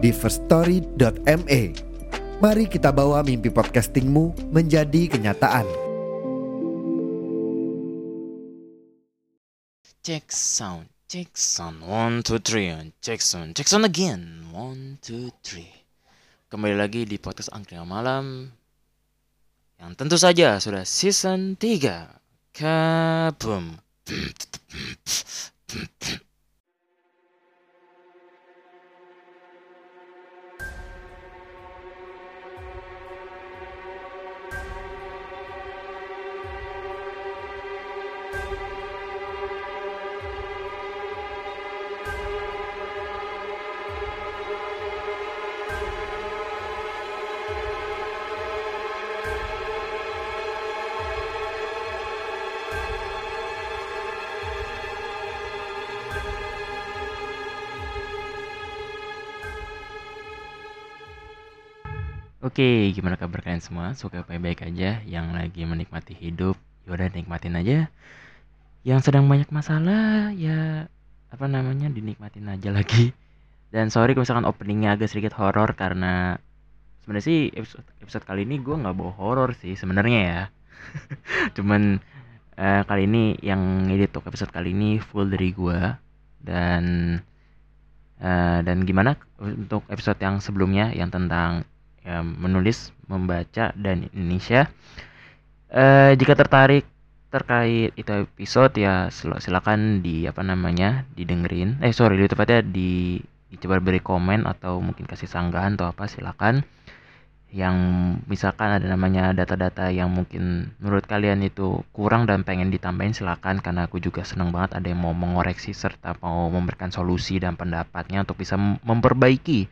di firststory.me. Mari kita bawa mimpi podcastingmu menjadi kenyataan. Check sound, check sound, one two three, check sound, check sound again, one two three. Kembali lagi di podcast Angkringan Malam yang tentu saja sudah season 3 Kabum. Oke, gimana kabar kalian semua? Semoga baik-baik aja. Yang lagi menikmati hidup, yaudah nikmatin aja. Yang sedang banyak masalah, ya apa namanya dinikmatin aja lagi. Dan sorry kalau misalkan openingnya agak sedikit horor karena sebenarnya sih episode, episode kali ini gue nggak bawa horor sih sebenarnya ya. Cuman uh, kali ini yang edit episode kali ini full dari gue dan uh, dan gimana untuk episode yang sebelumnya yang tentang ya, menulis, membaca dan Indonesia. Eh, jika tertarik terkait itu episode ya silakan di apa namanya didengerin. Eh sorry di tepatnya di coba beri komen atau mungkin kasih sanggahan atau apa silakan. Yang misalkan ada namanya data-data yang mungkin menurut kalian itu kurang dan pengen ditambahin silakan karena aku juga senang banget ada yang mau mengoreksi serta mau memberikan solusi dan pendapatnya untuk bisa memperbaiki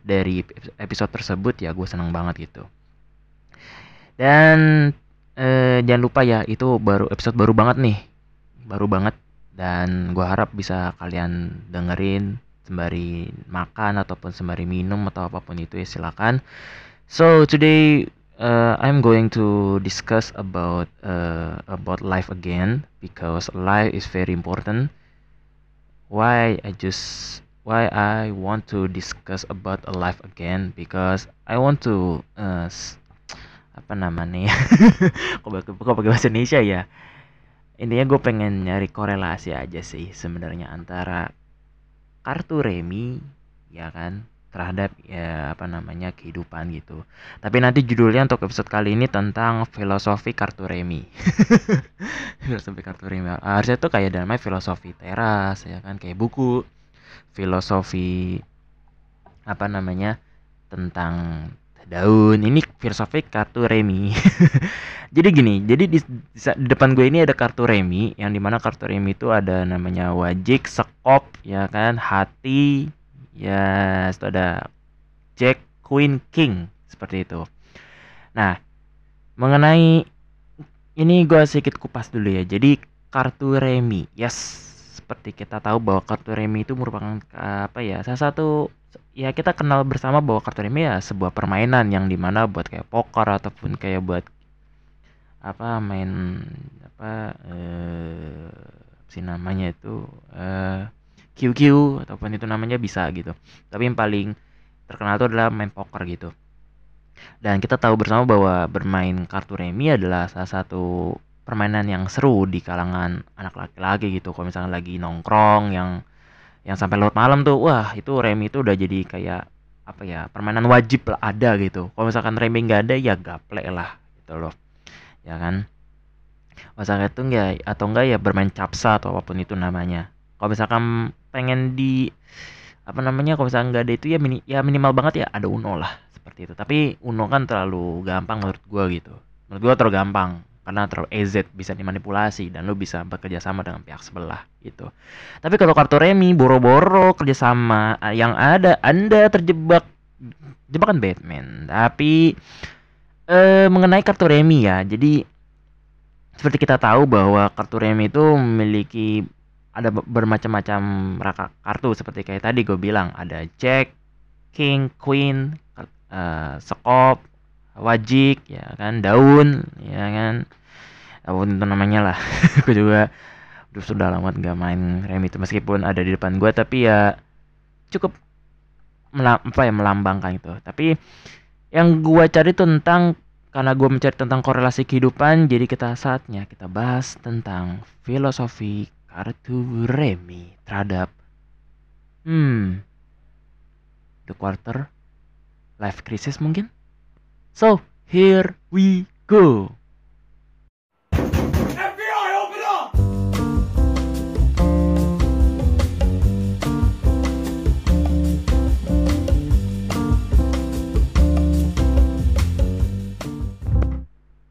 dari episode tersebut ya gue senang banget gitu. Dan eh, jangan lupa ya itu baru episode baru banget nih. Baru banget dan gue harap bisa kalian dengerin sembari makan ataupun sembari minum atau apa pun itu ya silakan. So today uh, I'm going to discuss about uh, about life again because life is very important. Why I just why I want to discuss about a life again because I want to uh, apa namanya ya kok pakai bahasa Indonesia ya intinya gue pengen nyari korelasi aja sih sebenarnya antara kartu remi ya kan terhadap ya apa namanya kehidupan gitu. Tapi nanti judulnya untuk episode kali ini tentang filosofi kartu remi. filosofi kartu remi. Harusnya tuh kayak dalamnya filosofi teras ya kan kayak buku filosofi apa namanya tentang daun. Ini filosofi kartu remi. Jadi gini jadi di, di depan gue ini ada kartu remi yang di mana kartu remi itu ada namanya wajik sekop ya kan hati ya itu ada jack queen king seperti itu. Nah mengenai ini gue sedikit kupas dulu ya. Jadi kartu remi yes seperti kita tahu bahwa kartu remi itu merupakan apa ya salah satu ya kita kenal bersama bahwa kartu remi ya sebuah permainan yang di mana buat kayak poker ataupun kayak buat apa main apa eh si namanya itu eh QQ ataupun itu namanya bisa gitu. Tapi yang paling terkenal itu adalah main poker gitu. Dan kita tahu bersama bahwa bermain kartu remi adalah salah satu permainan yang seru di kalangan anak laki-laki gitu. Kalau misalnya lagi nongkrong yang yang sampai larut malam tuh wah itu remi itu udah jadi kayak apa ya permainan wajib lah ada gitu. Kalau misalkan remi nggak ada ya gaple lah gitu loh. Ya kan? Misalkan itu enggak atau enggak ya bermain capsa atau apa pun itu namanya. Kalau misalkan pengen di apa namanya kalau misalkan nggak ada itu ya mini, ya minimal banget ya ada uno lah seperti itu. Tapi uno kan terlalu gampang menurut gua gitu. Menurut gua terlalu gampang karena terlalu EZ bisa dimanipulasi dan lo bisa bekerja sama dengan pihak sebelah gitu. Tapi kalau kartu remi boro-boro kerjasama yang ada Anda terjebak jebakan Batman. Tapi eh, mengenai kartu remi ya, jadi seperti kita tahu bahwa kartu remi itu memiliki ada bermacam-macam raka kartu seperti kayak tadi gue bilang ada Jack, King, Queen, uh, Sekop, Wajik, ya kan, Daun, ya kan, apa pun itu namanya lah. gue juga udah sudah lama nggak main remi itu meskipun ada di depan gue tapi ya cukup melam, apa ya melambangkan itu. Tapi yang gue cari tentang karena gue mencari tentang korelasi kehidupan, jadi kita saatnya kita bahas tentang filosofi kartu remi terhadap hmm the quarter life crisis mungkin. So here we go.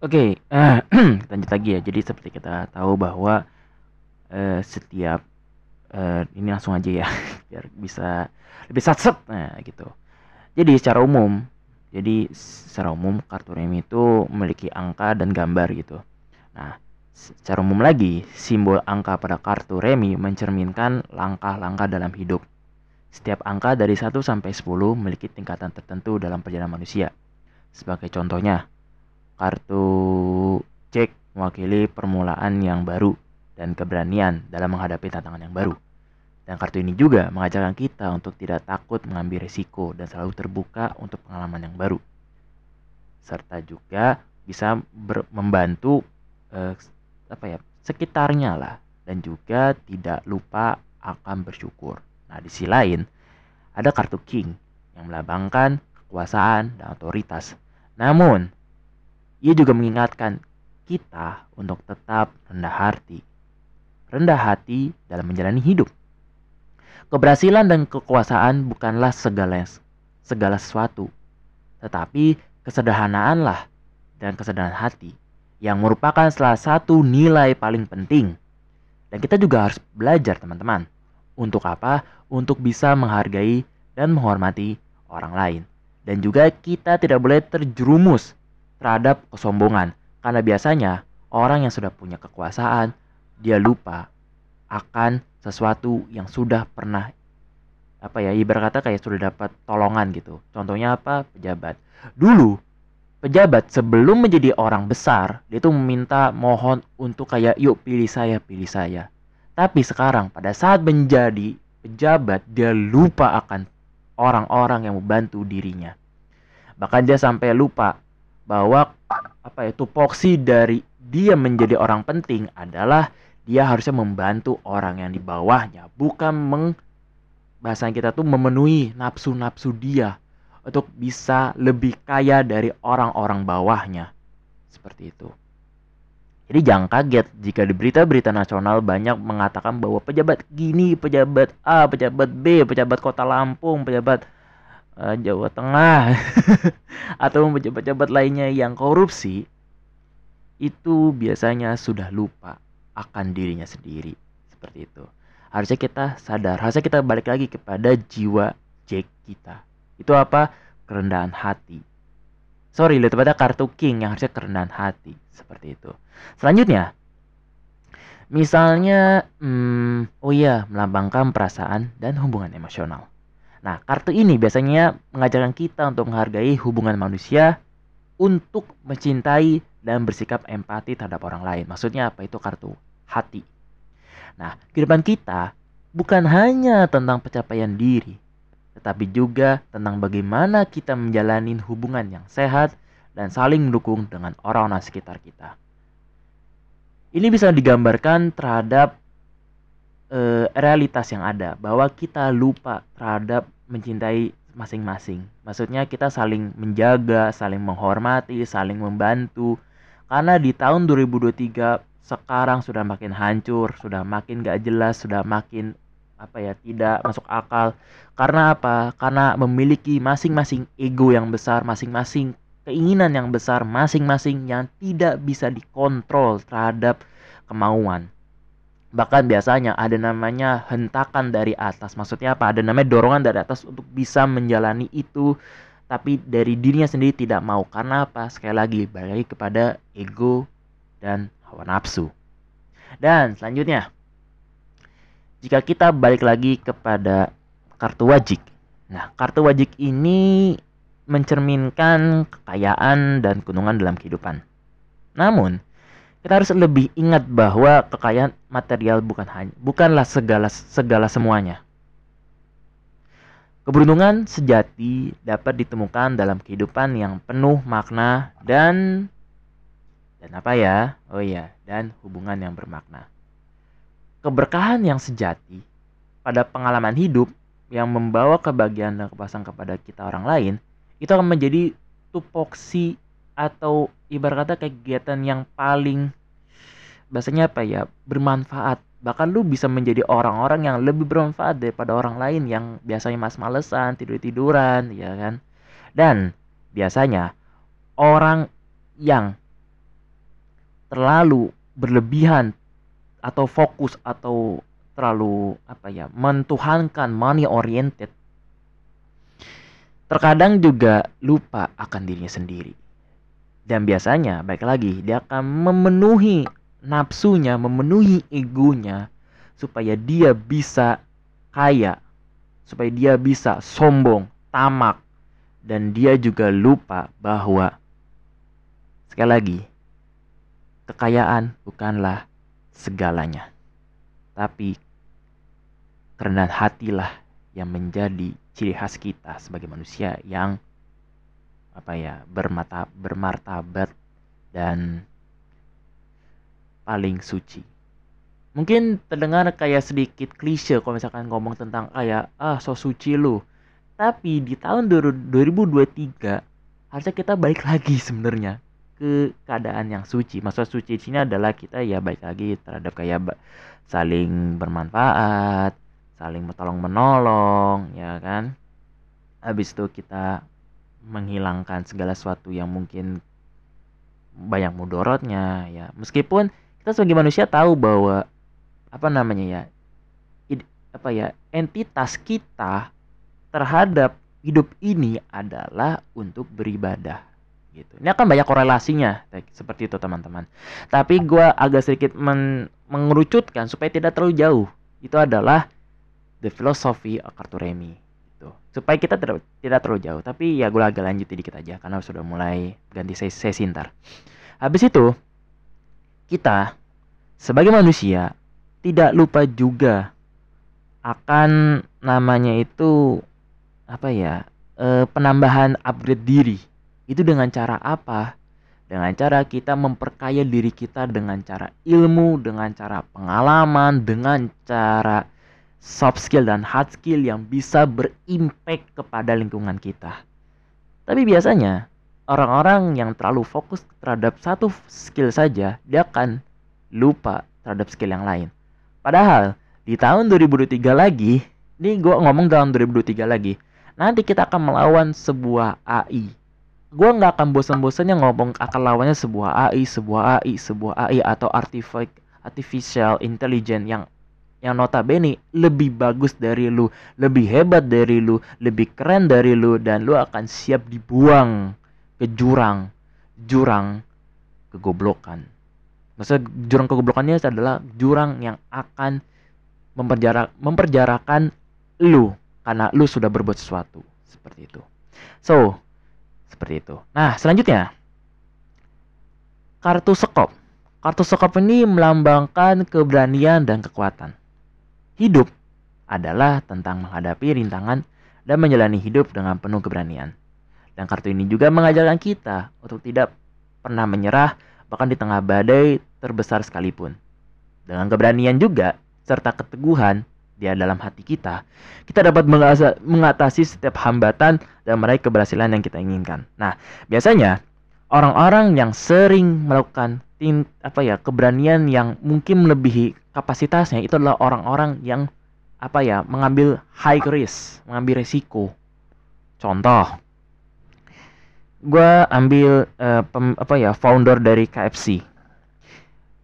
Oke, okay, uh, lanjut lagi ya. Jadi seperti kita tahu bahwa uh, setiap uh, ini langsung aja ya, biar bisa lebih satset, nah gitu. Jadi secara umum, jadi secara umum kartu remi itu memiliki angka dan gambar gitu. Nah, secara umum lagi, simbol angka pada kartu remi mencerminkan langkah-langkah dalam hidup. Setiap angka dari 1 sampai 10 memiliki tingkatan tertentu dalam perjalanan manusia. Sebagai contohnya, Kartu cek mewakili permulaan yang baru dan keberanian dalam menghadapi tantangan yang baru. Dan kartu ini juga mengajarkan kita untuk tidak takut mengambil risiko dan selalu terbuka untuk pengalaman yang baru. Serta juga bisa membantu eh, apa ya sekitarnya lah dan juga tidak lupa akan bersyukur. Nah, di sisi lain ada kartu king yang melambangkan kekuasaan dan otoritas. Namun, ia juga mengingatkan kita untuk tetap rendah hati. Rendah hati dalam menjalani hidup. Keberhasilan dan kekuasaan bukanlah segala segala sesuatu, tetapi kesederhanaanlah dan kesederhanaan hati yang merupakan salah satu nilai paling penting. Dan kita juga harus belajar teman-teman. Untuk apa? Untuk bisa menghargai dan menghormati orang lain. Dan juga kita tidak boleh terjerumus terhadap kesombongan. Karena biasanya orang yang sudah punya kekuasaan, dia lupa akan sesuatu yang sudah pernah apa ya ibarat kata kayak sudah dapat tolongan gitu. Contohnya apa? Pejabat. Dulu pejabat sebelum menjadi orang besar, dia tuh meminta mohon untuk kayak yuk pilih saya, pilih saya. Tapi sekarang pada saat menjadi pejabat, dia lupa akan orang-orang yang membantu dirinya. Bahkan dia sampai lupa bahwa apa itu tupoksi dari dia menjadi orang penting adalah dia harusnya membantu orang yang di bawahnya bukan meng bahasa kita tuh memenuhi nafsu-nafsu dia untuk bisa lebih kaya dari orang-orang bawahnya seperti itu. Jadi jangan kaget jika di berita-berita nasional banyak mengatakan bahwa pejabat gini, pejabat A, pejabat B, pejabat kota Lampung, pejabat uh, Jawa Tengah atau pejabat-pejabat lainnya yang korupsi itu biasanya sudah lupa akan dirinya sendiri. Seperti itu. Harusnya kita sadar. Harusnya kita balik lagi kepada jiwa Jack kita. Itu apa? Kerendahan hati. Sorry lebih pada kartu king yang harusnya kerendahan hati. Seperti itu. Selanjutnya misalnya hmm, oh iya melambangkan perasaan dan hubungan emosional. Nah, kartu ini biasanya mengajarkan kita untuk menghargai hubungan manusia untuk mencintai dan bersikap empati terhadap orang lain. Maksudnya apa? Itu kartu hati. Nah, kehidupan kita bukan hanya tentang pencapaian diri, tetapi juga tentang bagaimana kita menjalani hubungan yang sehat dan saling mendukung dengan orang-orang sekitar kita. Ini bisa digambarkan terhadap uh, realitas yang ada bahwa kita lupa terhadap mencintai masing-masing. Maksudnya kita saling menjaga, saling menghormati, saling membantu. Karena di tahun 2023 sekarang sudah makin hancur, sudah makin gak jelas, sudah makin apa ya tidak masuk akal. Karena apa? Karena memiliki masing-masing ego yang besar, masing-masing keinginan yang besar, masing-masing yang tidak bisa dikontrol terhadap kemauan bahkan biasanya ada namanya hentakan dari atas maksudnya apa ada namanya dorongan dari atas untuk bisa menjalani itu tapi dari dirinya sendiri tidak mau karena apa? Sekali lagi balik lagi kepada ego dan hawa nafsu. Dan selanjutnya jika kita balik lagi kepada kartu wajik. Nah kartu wajik ini mencerminkan kekayaan dan keuntungan dalam kehidupan. Namun kita harus lebih ingat bahwa kekayaan material bukan hanya bukanlah segala segala semuanya Keberuntungan sejati dapat ditemukan dalam kehidupan yang penuh makna dan dan apa ya? Oh iya, dan hubungan yang bermakna. Keberkahan yang sejati pada pengalaman hidup yang membawa kebahagiaan dan kepuasan kepada kita orang lain itu akan menjadi tupoksi atau ibarat kata kegiatan yang paling bahasanya apa ya bermanfaat bahkan lu bisa menjadi orang-orang yang lebih bermanfaat daripada orang lain yang biasanya mas malesan tidur tiduran ya kan? Dan biasanya orang yang terlalu berlebihan atau fokus atau terlalu apa ya mentuhankan money oriented terkadang juga lupa akan dirinya sendiri. Dan biasanya baik lagi dia akan memenuhi nafsunya, memenuhi egonya supaya dia bisa kaya, supaya dia bisa sombong, tamak dan dia juga lupa bahwa sekali lagi kekayaan bukanlah segalanya. Tapi kerendahan hatilah yang menjadi ciri khas kita sebagai manusia yang apa ya bermata bermartabat dan paling suci. Mungkin terdengar kayak sedikit klise kalau misalkan ngomong tentang kayak ah so suci lu. Tapi di tahun 2023 harusnya kita balik lagi sebenarnya ke keadaan yang suci. Maksud suci di sini adalah kita ya baik lagi terhadap kayak saling bermanfaat, saling menolong menolong, ya kan. Habis itu kita menghilangkan segala sesuatu yang mungkin banyak mudorotnya ya. Meskipun kita sebagai manusia tahu bahwa apa namanya ya id, apa ya entitas kita terhadap hidup ini adalah untuk beribadah gitu. Ini akan banyak korelasinya seperti itu teman-teman. Tapi gue agak sedikit men mengerucutkan supaya tidak terlalu jauh. Itu adalah the philosophy of Karturemi gitu. Supaya kita tidak tidak terlalu jauh. Tapi ya gue agak lanjut dikit aja karena sudah mulai ganti sesi, sesi ntar. Habis itu kita sebagai manusia tidak lupa juga akan namanya itu apa ya e, penambahan upgrade diri. Itu dengan cara apa? Dengan cara kita memperkaya diri kita dengan cara ilmu dengan cara pengalaman dengan cara soft skill dan hard skill yang bisa berimpact kepada lingkungan kita. Tapi biasanya orang-orang yang terlalu fokus terhadap satu skill saja, dia akan lupa terhadap skill yang lain. Padahal di tahun 2023 lagi, ini gue ngomong tahun 2023 lagi, nanti kita akan melawan sebuah AI. Gue nggak akan bosan-bosannya ngomong akan lawannya sebuah AI, sebuah AI, sebuah AI atau artificial intelligence yang yang notabene lebih bagus dari lu, lebih hebat dari lu, lebih keren dari lu dan lu akan siap dibuang ke jurang jurang kegoblokan. Maksudnya jurang kegoblokannya adalah jurang yang akan memperjarak memperjarakan lu karena lu sudah berbuat sesuatu seperti itu. So, seperti itu. Nah, selanjutnya kartu sekop. Kartu sekop ini melambangkan keberanian dan kekuatan. Hidup adalah tentang menghadapi rintangan dan menjalani hidup dengan penuh keberanian. Dan kartu ini juga mengajarkan kita untuk tidak pernah menyerah bahkan di tengah badai terbesar sekalipun. Dengan keberanian juga serta keteguhan di dalam hati kita, kita dapat mengatasi setiap hambatan dan meraih keberhasilan yang kita inginkan. Nah, biasanya orang-orang yang sering melakukan tim apa ya keberanian yang mungkin melebihi kapasitasnya itu adalah orang-orang yang apa ya mengambil high risk, mengambil resiko. Contoh, gue ambil uh, pem, apa ya founder dari KFC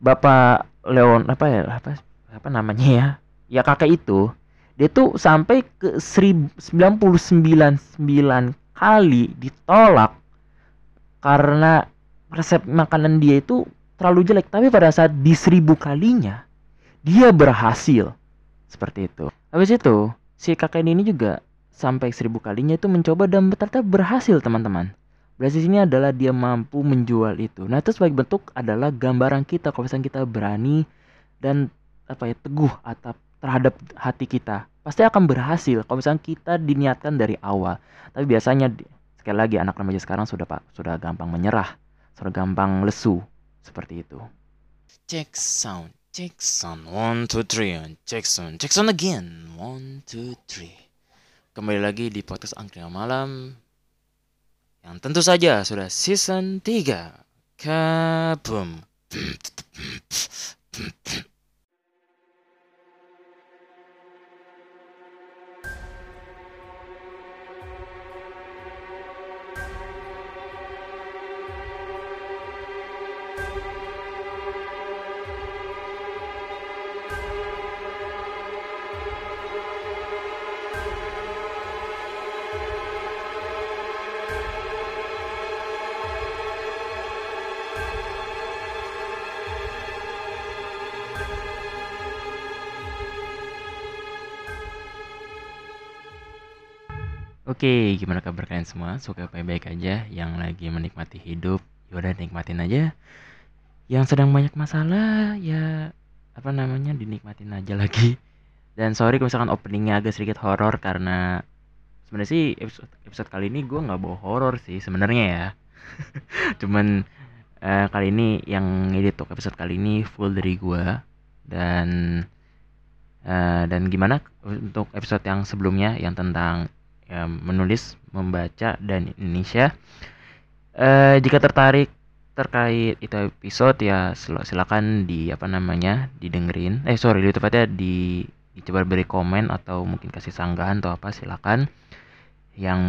bapak Leon apa ya apa apa namanya ya ya kakek itu dia tuh sampai ke 99 9 kali ditolak karena resep makanan dia itu terlalu jelek. Tapi pada saat di seribu kalinya dia berhasil. Seperti itu. Habis itu si kakek ini juga sampai seribu kalinya itu mencoba dan ternyata berhasil teman-teman berhasil ini adalah dia mampu menjual itu. Nah itu sebagai bentuk adalah gambaran kita kalau misalnya kita berani dan apa ya teguh atau terhadap hati kita. Pasti akan berhasil kalau misalnya kita diniatkan dari awal. Tapi biasanya sekali lagi anak remaja sekarang sudah pak sudah gampang menyerah sudah gampang lesu seperti itu. Check sound check sound. One two three check sound. Check sound again. One two three. Kembali lagi di podcast angkringan malam yang tentu saja sudah season 3 kabum Oke, gimana kabar kalian semua? Semoga baik-baik aja. Yang lagi menikmati hidup, yaudah nikmatin aja. Yang sedang banyak masalah, ya apa namanya dinikmatin aja lagi. Dan sorry kalau misalkan openingnya agak sedikit horor karena sebenarnya sih episode, episode kali ini gue nggak bawa horor sih sebenarnya ya. Cuman uh, kali ini yang edit untuk episode kali ini full dari gue dan uh, dan gimana untuk episode yang sebelumnya yang tentang ya, menulis, membaca dan Indonesia. Eh, jika tertarik terkait itu episode ya silakan di apa namanya didengerin. Eh sorry di tepatnya di dicoba beri komen atau mungkin kasih sanggahan atau apa silakan. Yang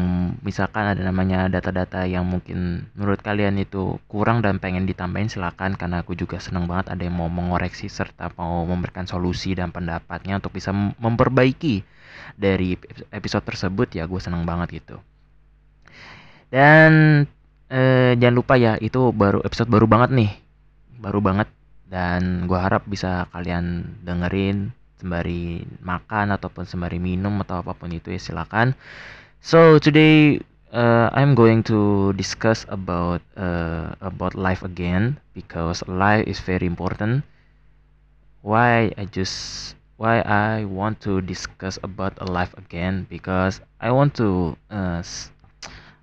misalkan ada namanya data-data yang mungkin menurut kalian itu kurang dan pengen ditambahin silakan karena aku juga senang banget ada yang mau mengoreksi serta mau memberikan solusi dan pendapatnya untuk bisa memperbaiki dari episode tersebut ya gue seneng banget gitu. Dan eh, jangan lupa ya itu baru episode baru banget nih. Baru banget dan gue harap bisa kalian dengerin sembari makan ataupun sembari minum atau apa pun itu ya silakan. So today uh, I'm going to discuss about uh, about life again because life is very important. Why I just why I want to discuss about a life again because I want to uh,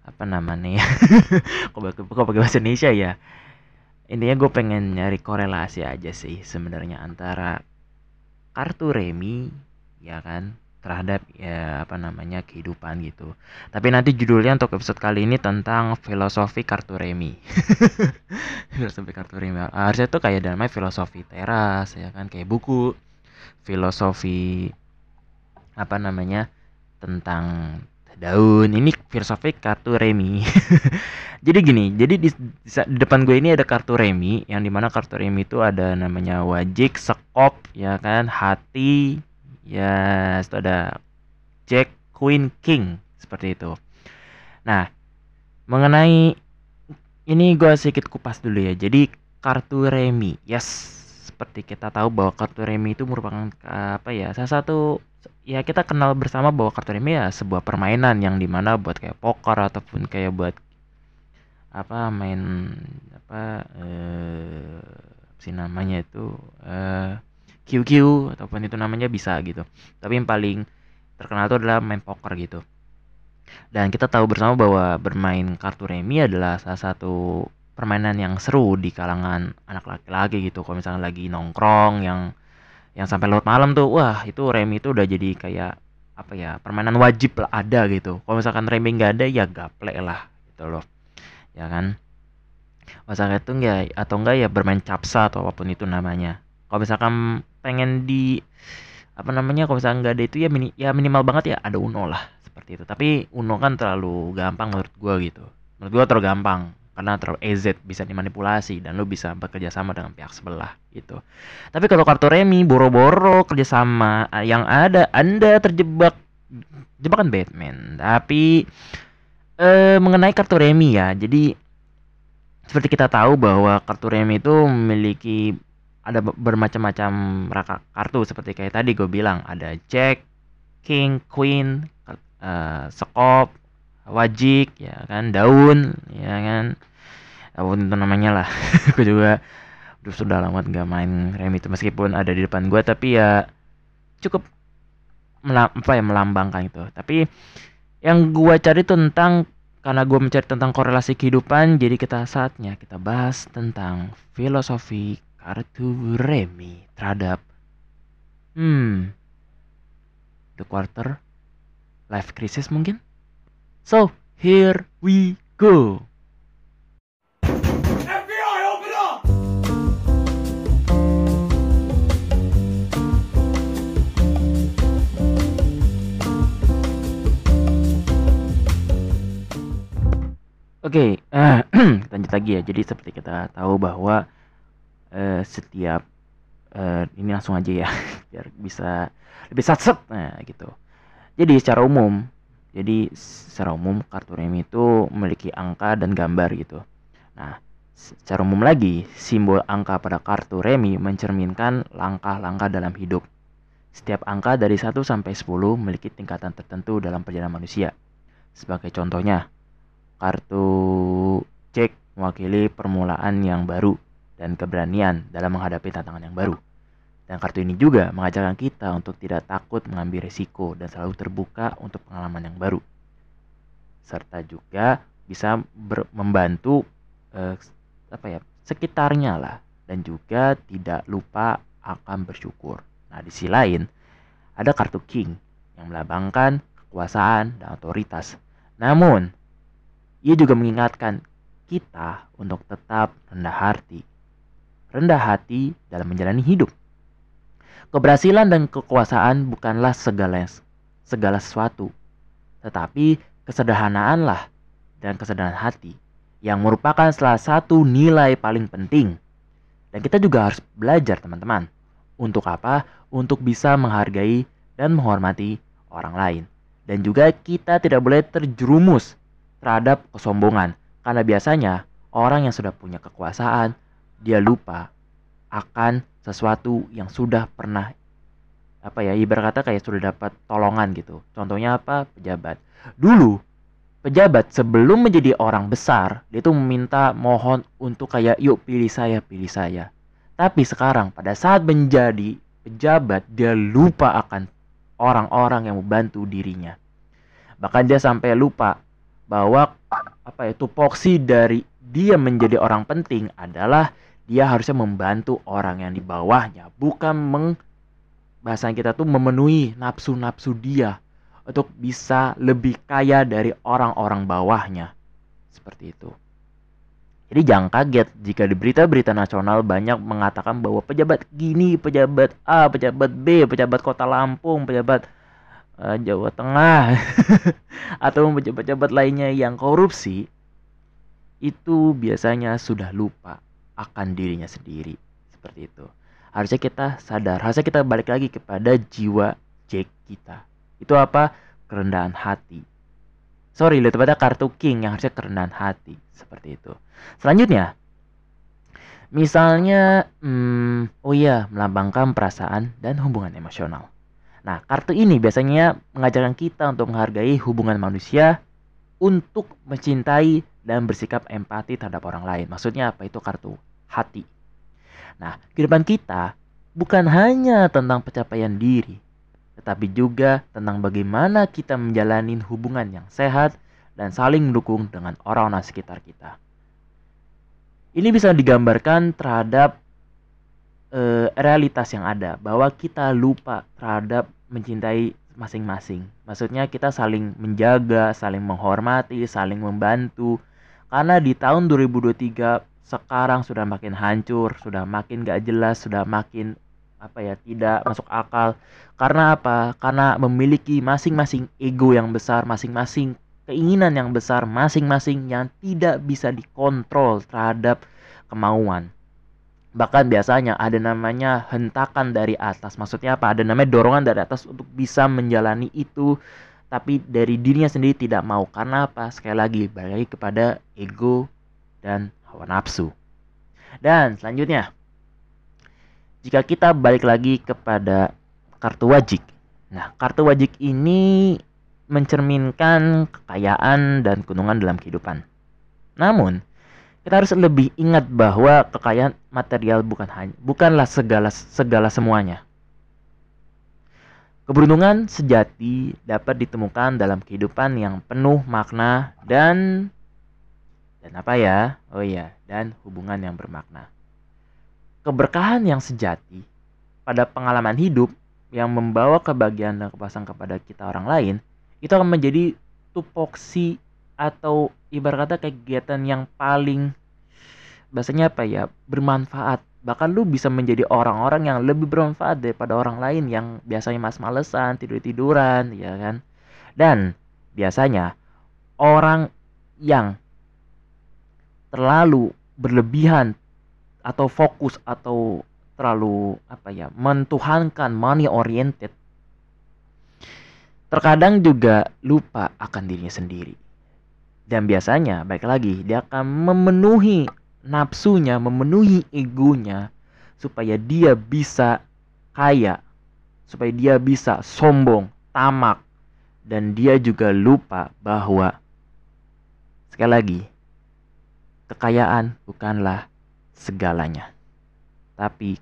apa namanya ya? Kok pakai bahasa Indonesia ya? Intinya gue pengen nyari korelasi aja sih sebenarnya antara kartu remi ya kan terhadap ya apa namanya kehidupan gitu. Tapi nanti judulnya untuk episode kali ini tentang filosofi kartu remi. Filosofi kartu remi. Harusnya tuh kayak namanya filosofi teras ya kan kayak buku filosofi apa namanya tentang daun. Ini filosofi kartu remi. Jadi gini jadi di, di depan gue ini ada kartu remi yang di mana kartu remi itu ada namanya wajik sekop ya kan hati ya itu ada jack queen king seperti itu. Nah mengenai ini gue sedikit kupas dulu ya. Jadi kartu remi yes seperti kita tahu bahwa kartu remi itu merupakan apa ya salah satu ya kita kenal bersama bahwa kartu remi ya sebuah permainan yang di mana buat kayak poker ataupun kayak buat apa main apa eh si namanya itu eh QQ ataupun itu namanya bisa gitu. Tapi yang paling terkenal itu adalah main poker gitu. Dan kita tahu bersama bahwa bermain kartu remi adalah salah satu permainan yang seru di kalangan anak laki-laki gitu. Kalau misalnya lagi nongkrong yang yang sampai larut malam tuh wah itu remi itu udah jadi kayak apa ya permainan wajib lah ada gitu. Kalau misalkan remi nggak ada ya gaple lah gitu loh. Ya kan? Masalah itu enggak atau enggak ya bermain capsa atau apa pun itu namanya. Kalau misalkan pengen di apa namanya kalau misalkan nggak ada itu ya mini, ya minimal banget ya ada uno lah seperti itu. Tapi uno kan terlalu gampang menurut gua gitu. Menurut gua terlalu gampang karena terlalu EZ bisa dimanipulasi dan lo bisa bekerja sama dengan pihak sebelah gitu. Tapi kalau kartu remi boro-boro kerjasama yang ada Anda terjebak jebakan Batman. Tapi eh mengenai kartu remi ya. Jadi seperti kita tahu bahwa kartu remi itu memiliki ada be- bermacam-macam raka kartu seperti kayak tadi gue bilang ada jack, king, queen, kar- eh, sekop, wajik, ya kan, daun, ya kan, apa pun itu namanya lah. gue juga udah sudah lama nggak main remi itu meskipun ada di depan gue tapi ya cukup melam- apa ya melambangkan itu. Tapi yang gua cari tuh tentang karena gue mencari tentang korelasi kehidupan jadi kita saatnya kita bahas tentang filosofi kartu remi terhadap hmm the quarter life crisis mungkin so here we go Oke, eh, lanjut lagi ya. Jadi seperti kita tahu bahwa eh, setiap eh, ini langsung aja ya, biar bisa lebih satset, nah gitu. Jadi secara umum, jadi secara umum kartu remi itu memiliki angka dan gambar gitu. Nah, secara umum lagi, simbol angka pada kartu remi mencerminkan langkah-langkah dalam hidup. Setiap angka dari 1 sampai 10 memiliki tingkatan tertentu dalam perjalanan manusia. Sebagai contohnya, kartu Jack mewakili permulaan yang baru dan keberanian dalam menghadapi tantangan yang baru. Dan kartu ini juga mengajarkan kita untuk tidak takut mengambil risiko dan selalu terbuka untuk pengalaman yang baru. Serta juga bisa membantu eh, apa ya sekitarnya lah dan juga tidak lupa akan bersyukur. Nah, di sisi lain ada kartu King yang melambangkan kekuasaan dan otoritas. Namun, ia juga mengingatkan kita untuk tetap rendah hati. Rendah hati dalam menjalani hidup. Keberhasilan dan kekuasaan bukanlah segala segala sesuatu, tetapi kesederhanaanlah dan kesederhanaan hati yang merupakan salah satu nilai paling penting. Dan kita juga harus belajar teman-teman. Untuk apa? Untuk bisa menghargai dan menghormati orang lain. Dan juga kita tidak boleh terjerumus terhadap kesombongan. Karena biasanya orang yang sudah punya kekuasaan, dia lupa akan sesuatu yang sudah pernah apa ya ibarat kata kayak sudah dapat tolongan gitu. Contohnya apa? Pejabat. Dulu pejabat sebelum menjadi orang besar, dia tuh meminta mohon untuk kayak yuk pilih saya, pilih saya. Tapi sekarang pada saat menjadi pejabat, dia lupa akan orang-orang yang membantu dirinya. Bahkan dia sampai lupa bahwa apa ya tupoksi dari dia menjadi orang penting adalah dia harusnya membantu orang yang di bawahnya, bukan meng bahasa kita tuh memenuhi nafsu-nafsu dia untuk bisa lebih kaya dari orang-orang bawahnya. Seperti itu. Jadi jangan kaget jika di berita-berita nasional banyak mengatakan bahwa pejabat gini, pejabat A, pejabat B, pejabat Kota Lampung, pejabat uh, Jawa Tengah atau pejabat-pejabat lainnya yang korupsi itu biasanya sudah lupa akan dirinya sendiri. Seperti itu. Harusnya kita sadar, harusnya kita balik lagi kepada jiwa Jack kita. Itu apa? Kerendahan hati. Sorry, lebih pada kartu King yang harusnya kerendahan hati. Seperti itu. Selanjutnya, misalnya, hmm, oh iya, melambangkan perasaan dan hubungan emosional. Nah, kartu ini biasanya mengajarkan kita untuk menghargai hubungan manusia, untuk mencintai dan bersikap empati terhadap orang lain. Maksudnya apa? Itu kartu hati. Nah, kehidupan kita bukan hanya tentang pencapaian diri, tetapi juga tentang bagaimana kita menjalani hubungan yang sehat dan saling mendukung dengan orang-orang sekitar kita. Ini bisa digambarkan terhadap e, realitas yang ada bahwa kita lupa terhadap mencintai masing-masing. Maksudnya kita saling menjaga, saling menghormati, saling membantu. Karena di tahun 2023 sekarang sudah makin hancur, sudah makin gak jelas, sudah makin apa ya tidak masuk akal. Karena apa? Karena memiliki masing-masing ego yang besar, masing-masing keinginan yang besar, masing-masing yang tidak bisa dikontrol terhadap kemauan. Bahkan biasanya ada namanya hentakan dari atas. Maksudnya apa? Ada namanya dorongan dari atas untuk bisa menjalani itu tapi dari dirinya sendiri tidak mau. Karena apa? Sekali lagi balik lagi kepada ego dan hawa nafsu. Dan selanjutnya jika kita balik lagi kepada kartu wajik. Nah kartu wajik ini mencerminkan kekayaan dan keuntungan dalam kehidupan. Namun kita harus lebih ingat bahwa kekayaan material bukan hanya bukanlah segala segala semuanya Keberuntungan sejati dapat ditemukan dalam kehidupan yang penuh makna dan dan apa ya? Oh iya, dan hubungan yang bermakna. Keberkahan yang sejati pada pengalaman hidup yang membawa kebahagiaan dan kepuasan kepada kita orang lain itu akan menjadi tupoksi atau ibarat kata kegiatan yang paling bahasanya apa ya bermanfaat bahkan lu bisa menjadi orang-orang yang lebih bermanfaat daripada orang lain yang biasanya mas malesan tidur tiduran ya kan? Dan biasanya orang yang terlalu berlebihan atau fokus atau terlalu apa ya mentuhankan money oriented terkadang juga lupa akan dirinya sendiri. Dan biasanya baik lagi dia akan memenuhi nafsunya, memenuhi egonya supaya dia bisa kaya, supaya dia bisa sombong, tamak dan dia juga lupa bahwa sekali lagi kekayaan bukanlah segalanya. Tapi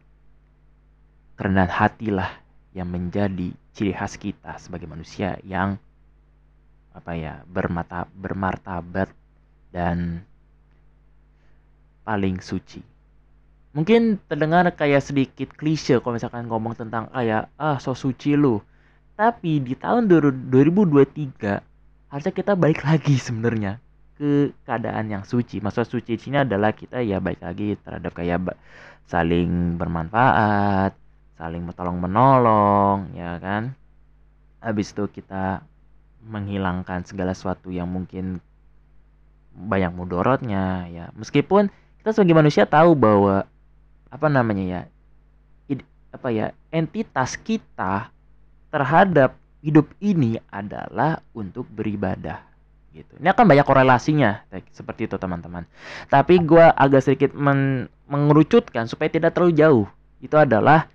kerendahan hatilah yang menjadi ciri khas kita sebagai manusia yang apa ya bermata bermartabat dan paling suci. Mungkin terdengar kayak sedikit klise kalau misalkan ngomong tentang kayak ah so suci lu. Tapi di tahun 2023 harusnya kita balik lagi sebenarnya ke keadaan yang suci. Maksud suci di sini adalah kita ya baik lagi terhadap kayak saling bermanfaat, saling tolong menolong, ya kan. Habis itu kita menghilangkan segala sesuatu yang mungkin banyak mudorotnya ya. Meskipun kita sebagai manusia tahu bahwa apa namanya ya id, apa ya entitas kita terhadap hidup ini adalah untuk beribadah gitu. Ini akan banyak korelasinya seperti itu teman-teman. Tapi gue agak sedikit men mengerucutkan supaya tidak terlalu jauh. Itu adalah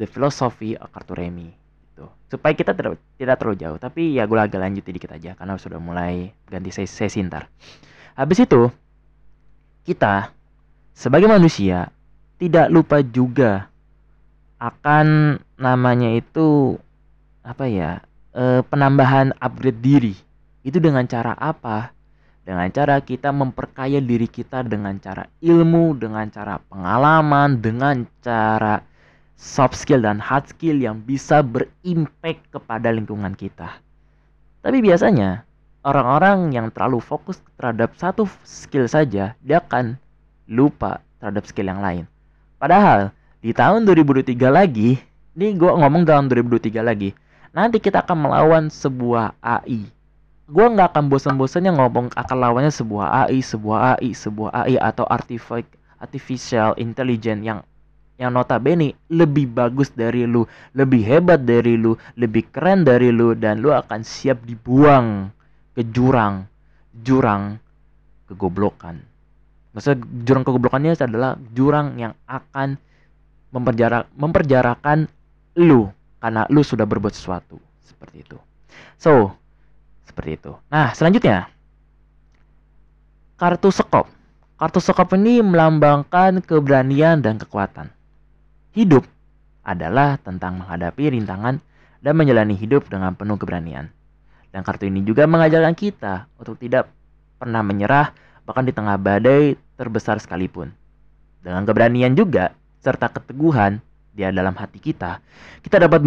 the philosophy of Remi gitu. Supaya kita tidak tidak terlalu jauh. Tapi ya gue agak lanjut dikit aja karena sudah mulai ganti sesi, sesi ntar. Habis itu kita sebagai manusia tidak lupa juga akan namanya itu apa ya e, penambahan upgrade diri. Itu dengan cara apa? Dengan cara kita memperkaya diri kita dengan cara ilmu dengan cara pengalaman dengan cara soft skill dan hard skill yang bisa berimpact kepada lingkungan kita. Tapi biasanya orang-orang yang terlalu fokus terhadap satu skill saja, dia akan lupa terhadap skill yang lain. Padahal di tahun 2023 lagi, ini gue ngomong tahun 2023 lagi, nanti kita akan melawan sebuah AI. Gue nggak akan bosan-bosannya ngomong akan lawannya sebuah AI, sebuah AI, sebuah AI atau artificial intelligence yang yang notabene lebih bagus dari lu, lebih hebat dari lu, lebih keren dari lu dan lu akan siap dibuang ke jurang jurang kegoblokan. Maksudnya jurang kegoblokannya adalah jurang yang akan memperjarak memperjarakan lu karena lu sudah berbuat sesuatu seperti itu. So, seperti itu. Nah, selanjutnya kartu sekop. Kartu sekop ini melambangkan keberanian dan kekuatan. Hidup adalah tentang menghadapi rintangan dan menjalani hidup dengan penuh keberanian. Dan kartu ini juga mengajarkan kita untuk tidak pernah menyerah bahkan di tengah badai terbesar sekalipun. Dengan keberanian juga serta keteguhan di dalam hati kita, kita dapat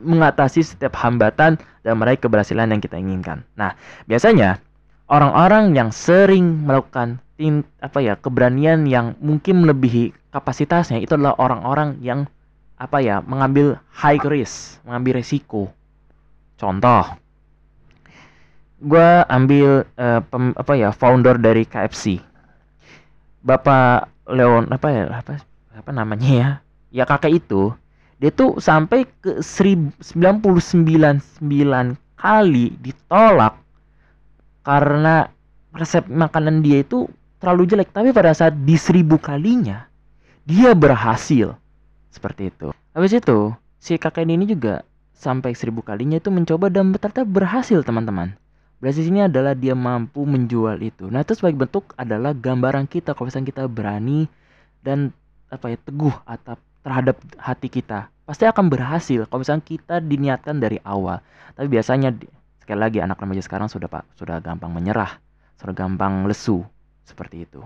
mengatasi setiap hambatan dan meraih keberhasilan yang kita inginkan. Nah, biasanya orang-orang yang sering melakukan tim, apa ya keberanian yang mungkin melebihi kapasitasnya itu adalah orang-orang yang apa ya mengambil high risk, mengambil resiko. Contoh, gue ambil uh, pem, apa ya founder dari KFC bapak Leon apa ya apa apa namanya ya ya kakek itu dia tuh sampai ke 99 9 kali ditolak karena resep makanan dia itu terlalu jelek. Tapi pada saat di seribu kalinya dia berhasil. Seperti itu. Habis itu si kakek ini juga sampai seribu kalinya itu mencoba dan ternyata berhasil teman-teman berhasil ini adalah dia mampu menjual itu nah itu sebagai bentuk adalah gambaran kita kalau misalnya kita berani dan apa ya teguh atau terhadap hati kita pasti akan berhasil kalau misalnya kita diniatkan dari awal tapi biasanya sekali lagi anak remaja sekarang sudah pak sudah gampang menyerah sudah gampang lesu seperti itu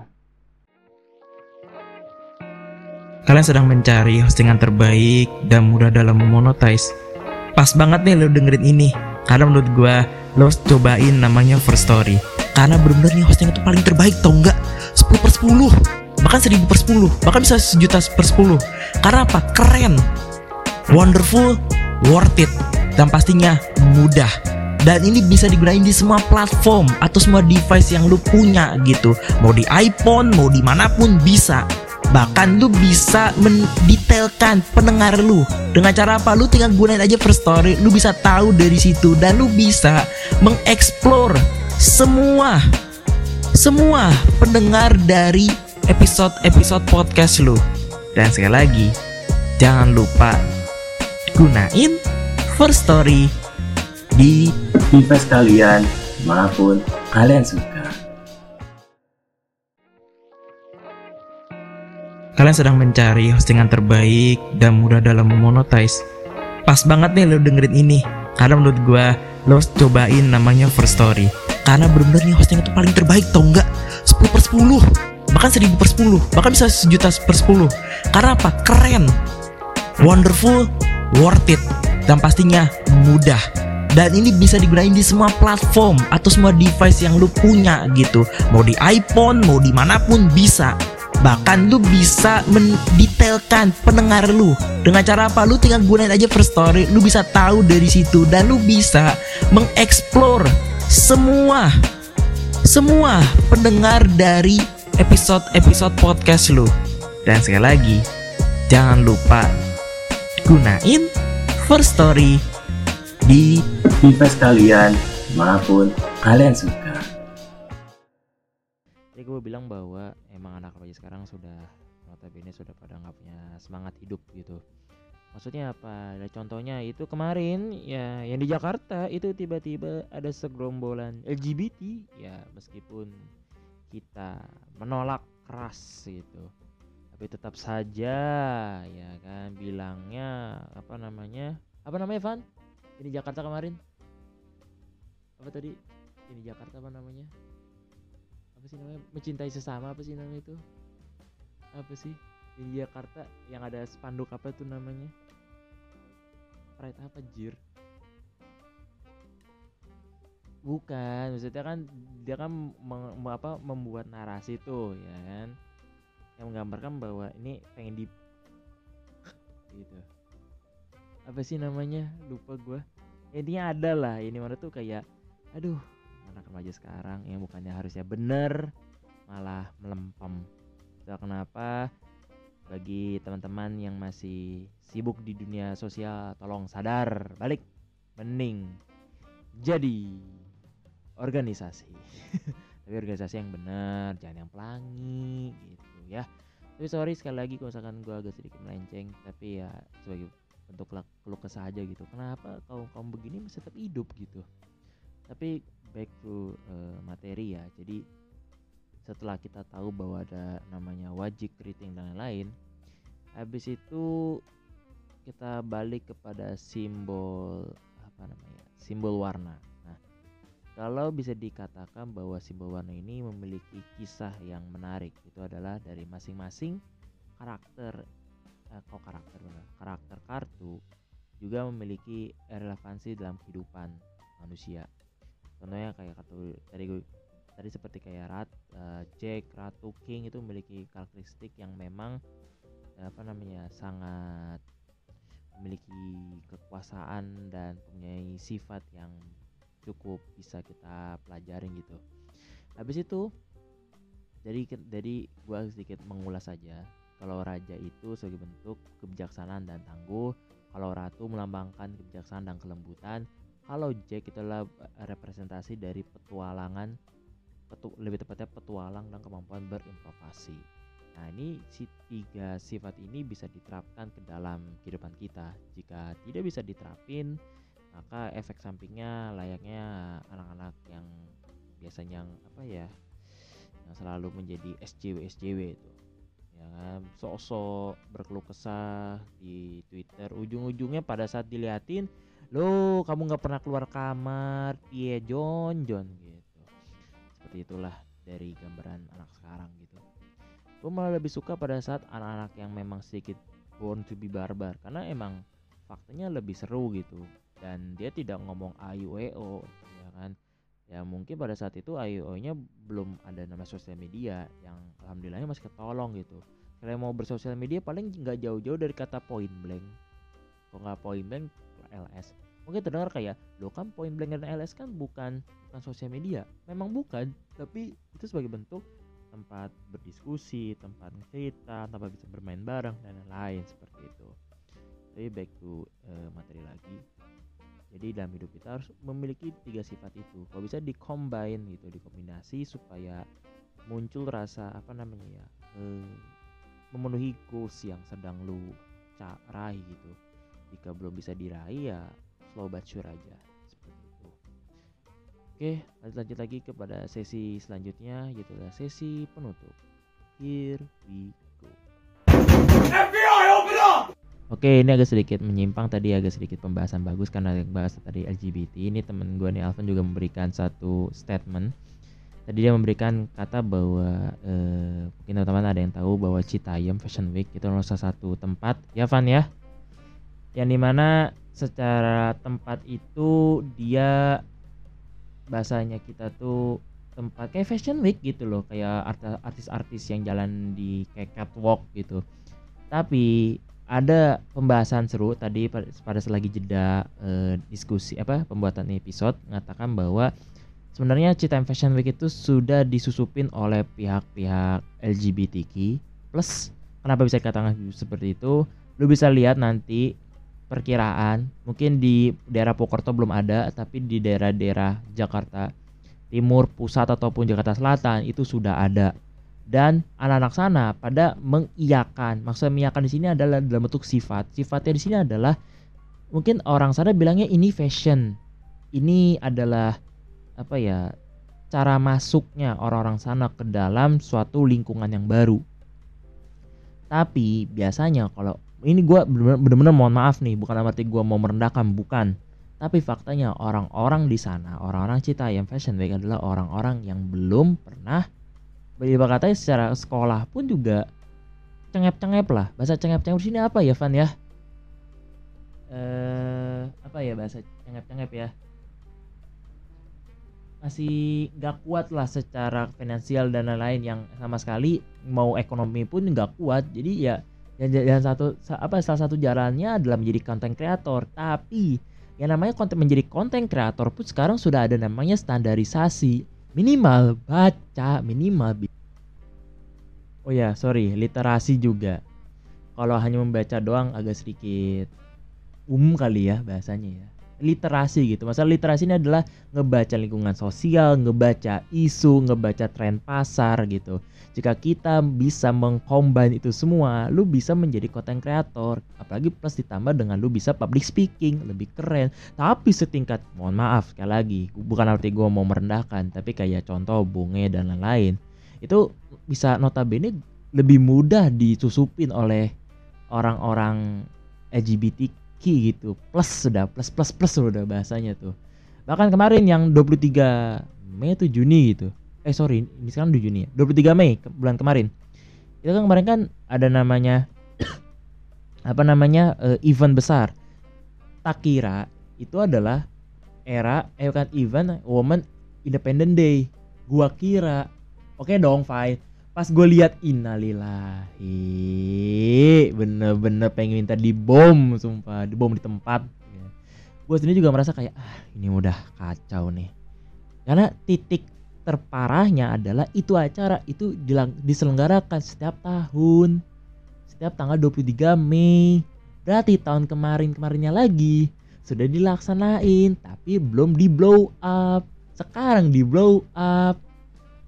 Kalian sedang mencari hostingan terbaik dan mudah dalam memonetize. Pas banget nih lo dengerin ini. Karena menurut gua lo cobain namanya First Story. Karena bener-bener nih hosting itu paling terbaik tau nggak? 10 per 10 bahkan 1000 per 10 bahkan bisa sejuta per 10 karena apa? keren. Wonderful worth it. Dan pastinya mudah. Dan ini bisa digunain di semua platform atau semua device yang lu punya gitu. Mau di iPhone mau di mana pun bisa bahkan lu bisa mendetailkan pendengar lu. Dengan cara apa? Lu tinggal gunain aja first story lu bisa tahu dari situ dan lu bisa mengeksplor semua semua pendengar dari episode-episode podcast lu. Dan sekali lagi jangan lupa gunain first story di device kalian maupun kalian suka Kalian sedang mencari hostingan terbaik dan mudah dalam memonetize. Pas banget nih lo dengerin ini. Karena menurut gua lo cobain namanya First Story. Karena bener-bener nih hosting itu paling terbaik tau nggak? 10 per 10 bahkan 1000 per 10 bahkan bisa sejuta per 10 karena apa? keren wonderful worth it dan pastinya mudah dan ini bisa digunain di semua platform atau semua device yang lu punya gitu mau di iPhone mau di mana pun bisa bahkan lu bisa mendetailkan pendengar lu. Dengan cara apa? Lu tinggal gunain aja first story lu bisa tahu dari situ dan lu bisa mengeksplor semua semua pendengar dari episode-episode podcast lu. Dan sekali lagi jangan lupa gunain first story di device kalian maupun kalian suka Jadi gue bilang bahwa emang anak remaja sekarang sudah notabene sudah pada nggak punya semangat hidup gitu. Maksudnya apa? Nah, contohnya itu kemarin ya yang di Jakarta itu tiba-tiba ada segerombolan LGBT ya meskipun kita menolak keras gitu. Tapi tetap saja ya kan bilangnya apa namanya? Apa namanya Van? Ini Jakarta kemarin? Apa tadi? Ini Jakarta apa namanya? Apa sih namanya mencintai sesama apa sih namanya itu? Apa sih? Di Jakarta yang ada spanduk apa tuh namanya? Pride apa jir bukan maksudnya kan dia kan mem- apa membuat narasi tuh ya kan? Yang menggambarkan bahwa ini pengen di gitu. Apa sih namanya? Lupa gua. Intinya ada lah ini mana tuh kayak aduh anak remaja sekarang yang bukannya harusnya bener malah melempem. Itulah kenapa bagi teman-teman yang masih sibuk di dunia sosial tolong sadar balik mending jadi organisasi. Tapi organisasi yang benar jangan yang pelangi gitu ya. Tapi sorry sekali lagi kalau misalkan gue agak sedikit melenceng tapi ya sebagai bentuk keluh kesah aja gitu. Kenapa kaum kaum begini masih tetap hidup gitu tapi back to eh, materi ya. Jadi setelah kita tahu bahwa ada namanya wajib keriting dan lain-lain habis itu kita balik kepada simbol apa namanya simbol warna. Nah kalau bisa dikatakan bahwa simbol warna ini memiliki kisah yang menarik itu adalah dari masing-masing karakter eh, kok karakter benar karakter kartu juga memiliki relevansi dalam kehidupan manusia contohnya kayak kartu tadi gue tadi seperti kayak rat eh, Jack Ratu King itu memiliki karakteristik yang memang eh, apa namanya sangat memiliki kekuasaan dan mempunyai sifat yang cukup bisa kita pelajarin gitu. Habis itu jadi jadi gua sedikit mengulas saja kalau raja itu sebagai bentuk kebijaksanaan dan tangguh kalau ratu melambangkan kebijaksanaan dan kelembutan kalau Jack itu adalah representasi dari petualangan petu, lebih tepatnya petualang dan kemampuan berimprovisasi. Nah, ini si tiga sifat ini bisa diterapkan ke dalam kehidupan kita. Jika tidak bisa diterapin, maka efek sampingnya layaknya anak-anak yang biasanya yang apa ya yang selalu menjadi SJW SJW itu ya kan sok-sok berkeluh kesah di Twitter ujung-ujungnya pada saat diliatin lo kamu nggak pernah keluar kamar? Iya John John gitu. Seperti itulah dari gambaran anak sekarang gitu. Gue malah lebih suka pada saat anak-anak yang memang sedikit born to be barbar karena emang faktanya lebih seru gitu. Dan dia tidak ngomong AUEO ya kan? Ya mungkin pada saat itu IO nya belum ada nama sosial media yang alhamdulillahnya masih ketolong gitu. Kalau mau bersosial media paling nggak jauh-jauh dari kata point blank. Kalau nggak point blank LS mungkin terdengar kayak lo kan point blank dan LS kan bukan bukan sosial media. Memang bukan tapi itu sebagai bentuk tempat berdiskusi tempat cerita tempat bisa bermain bareng dan lain-lain seperti itu. Tapi back to uh, materi lagi. Jadi dalam hidup kita harus memiliki tiga sifat itu. Kalau bisa dikombin gitu dikombinasi supaya muncul rasa apa namanya ya eh, memenuhi goals yang sedang lu raih gitu jika belum bisa diraih ya slow but sure aja. Seperti itu. Oke lanjut lanjut lagi kepada sesi selanjutnya yaitu sesi penutup. Here we go. FBI open up! Oke, ini agak sedikit menyimpang tadi agak sedikit pembahasan bagus karena yang bahas tadi LGBT. Ini temen gue nih Alvin juga memberikan satu statement. Tadi dia memberikan kata bahwa eh, mungkin teman-teman ada yang tahu bahwa Citayam Fashion Week itu adalah salah satu tempat. Ya Van ya, yang di mana secara tempat itu dia bahasanya kita tuh tempat kayak Fashion Week gitu loh, kayak artis-artis yang jalan di kayak catwalk gitu. Tapi ada pembahasan seru tadi pada selagi jeda eh, diskusi apa pembuatan episode mengatakan bahwa sebenarnya Cita Fashion Week itu sudah disusupin oleh pihak-pihak LGBTQ plus kenapa bisa dikatakan seperti itu lu bisa lihat nanti perkiraan mungkin di daerah Pokerto belum ada tapi di daerah-daerah Jakarta Timur Pusat ataupun Jakarta Selatan itu sudah ada dan anak-anak sana pada mengiyakan. Maksud mengiyakan di sini adalah dalam bentuk sifat. Sifatnya di sini adalah mungkin orang sana bilangnya ini fashion. Ini adalah apa ya? cara masuknya orang-orang sana ke dalam suatu lingkungan yang baru. Tapi biasanya kalau ini gue bener-bener mohon maaf nih, bukan arti gue mau merendahkan, bukan. Tapi faktanya orang-orang di sana, orang-orang Cita yang Fashion Week adalah orang-orang yang belum pernah Ibarat katanya secara sekolah pun juga cengep-cengep lah. Bahasa cengep-cengep sini apa ya, Van ya? Eh, apa ya bahasa cengep-cengep ya? Masih gak kuat lah secara finansial dan lain-lain yang sama sekali mau ekonomi pun gak kuat. Jadi ya yang, yang satu apa salah satu jalannya adalah menjadi konten kreator. Tapi yang namanya konten menjadi konten kreator pun sekarang sudah ada namanya standarisasi. Minimal baca minimal oh ya sorry literasi juga. Kalau hanya membaca doang agak sedikit umum kali ya bahasanya ya literasi gitu. Masalah literasi ini adalah ngebaca lingkungan sosial ngebaca isu ngebaca tren pasar gitu. Jika kita bisa mengcombine itu semua lu bisa menjadi content creator. Apalagi plus ditambah dengan lu bisa public speaking lebih keren. Tapi setingkat mohon maaf sekali lagi bukan arti gue mau merendahkan tapi kayak contoh bunge dan lain-lain. Itu bisa notabene lebih mudah disusupin oleh orang-orang LGBTQ gitu. Plus sudah plus plus plus sudah bahasanya tuh. Bahkan kemarin yang 23 Mei itu Juni gitu. Eh sorry ini sekarang 2 Juni ya. 23 Mei ke bulan kemarin. Itu kan kemarin kan ada namanya apa namanya uh, event besar. Tak kira itu adalah era eh kan event Women Independent Day. Gua kira. Oke okay dong fine pas gue lihat innalillahi bener-bener pengen minta dibom sumpah dibom di tempat. Gue sendiri juga merasa kayak ah ini udah kacau nih. Karena titik terparahnya adalah itu acara itu diselenggarakan setiap tahun. Setiap tanggal 23 Mei. Berarti tahun kemarin kemarinnya lagi sudah dilaksanain tapi belum di blow up. Sekarang di blow up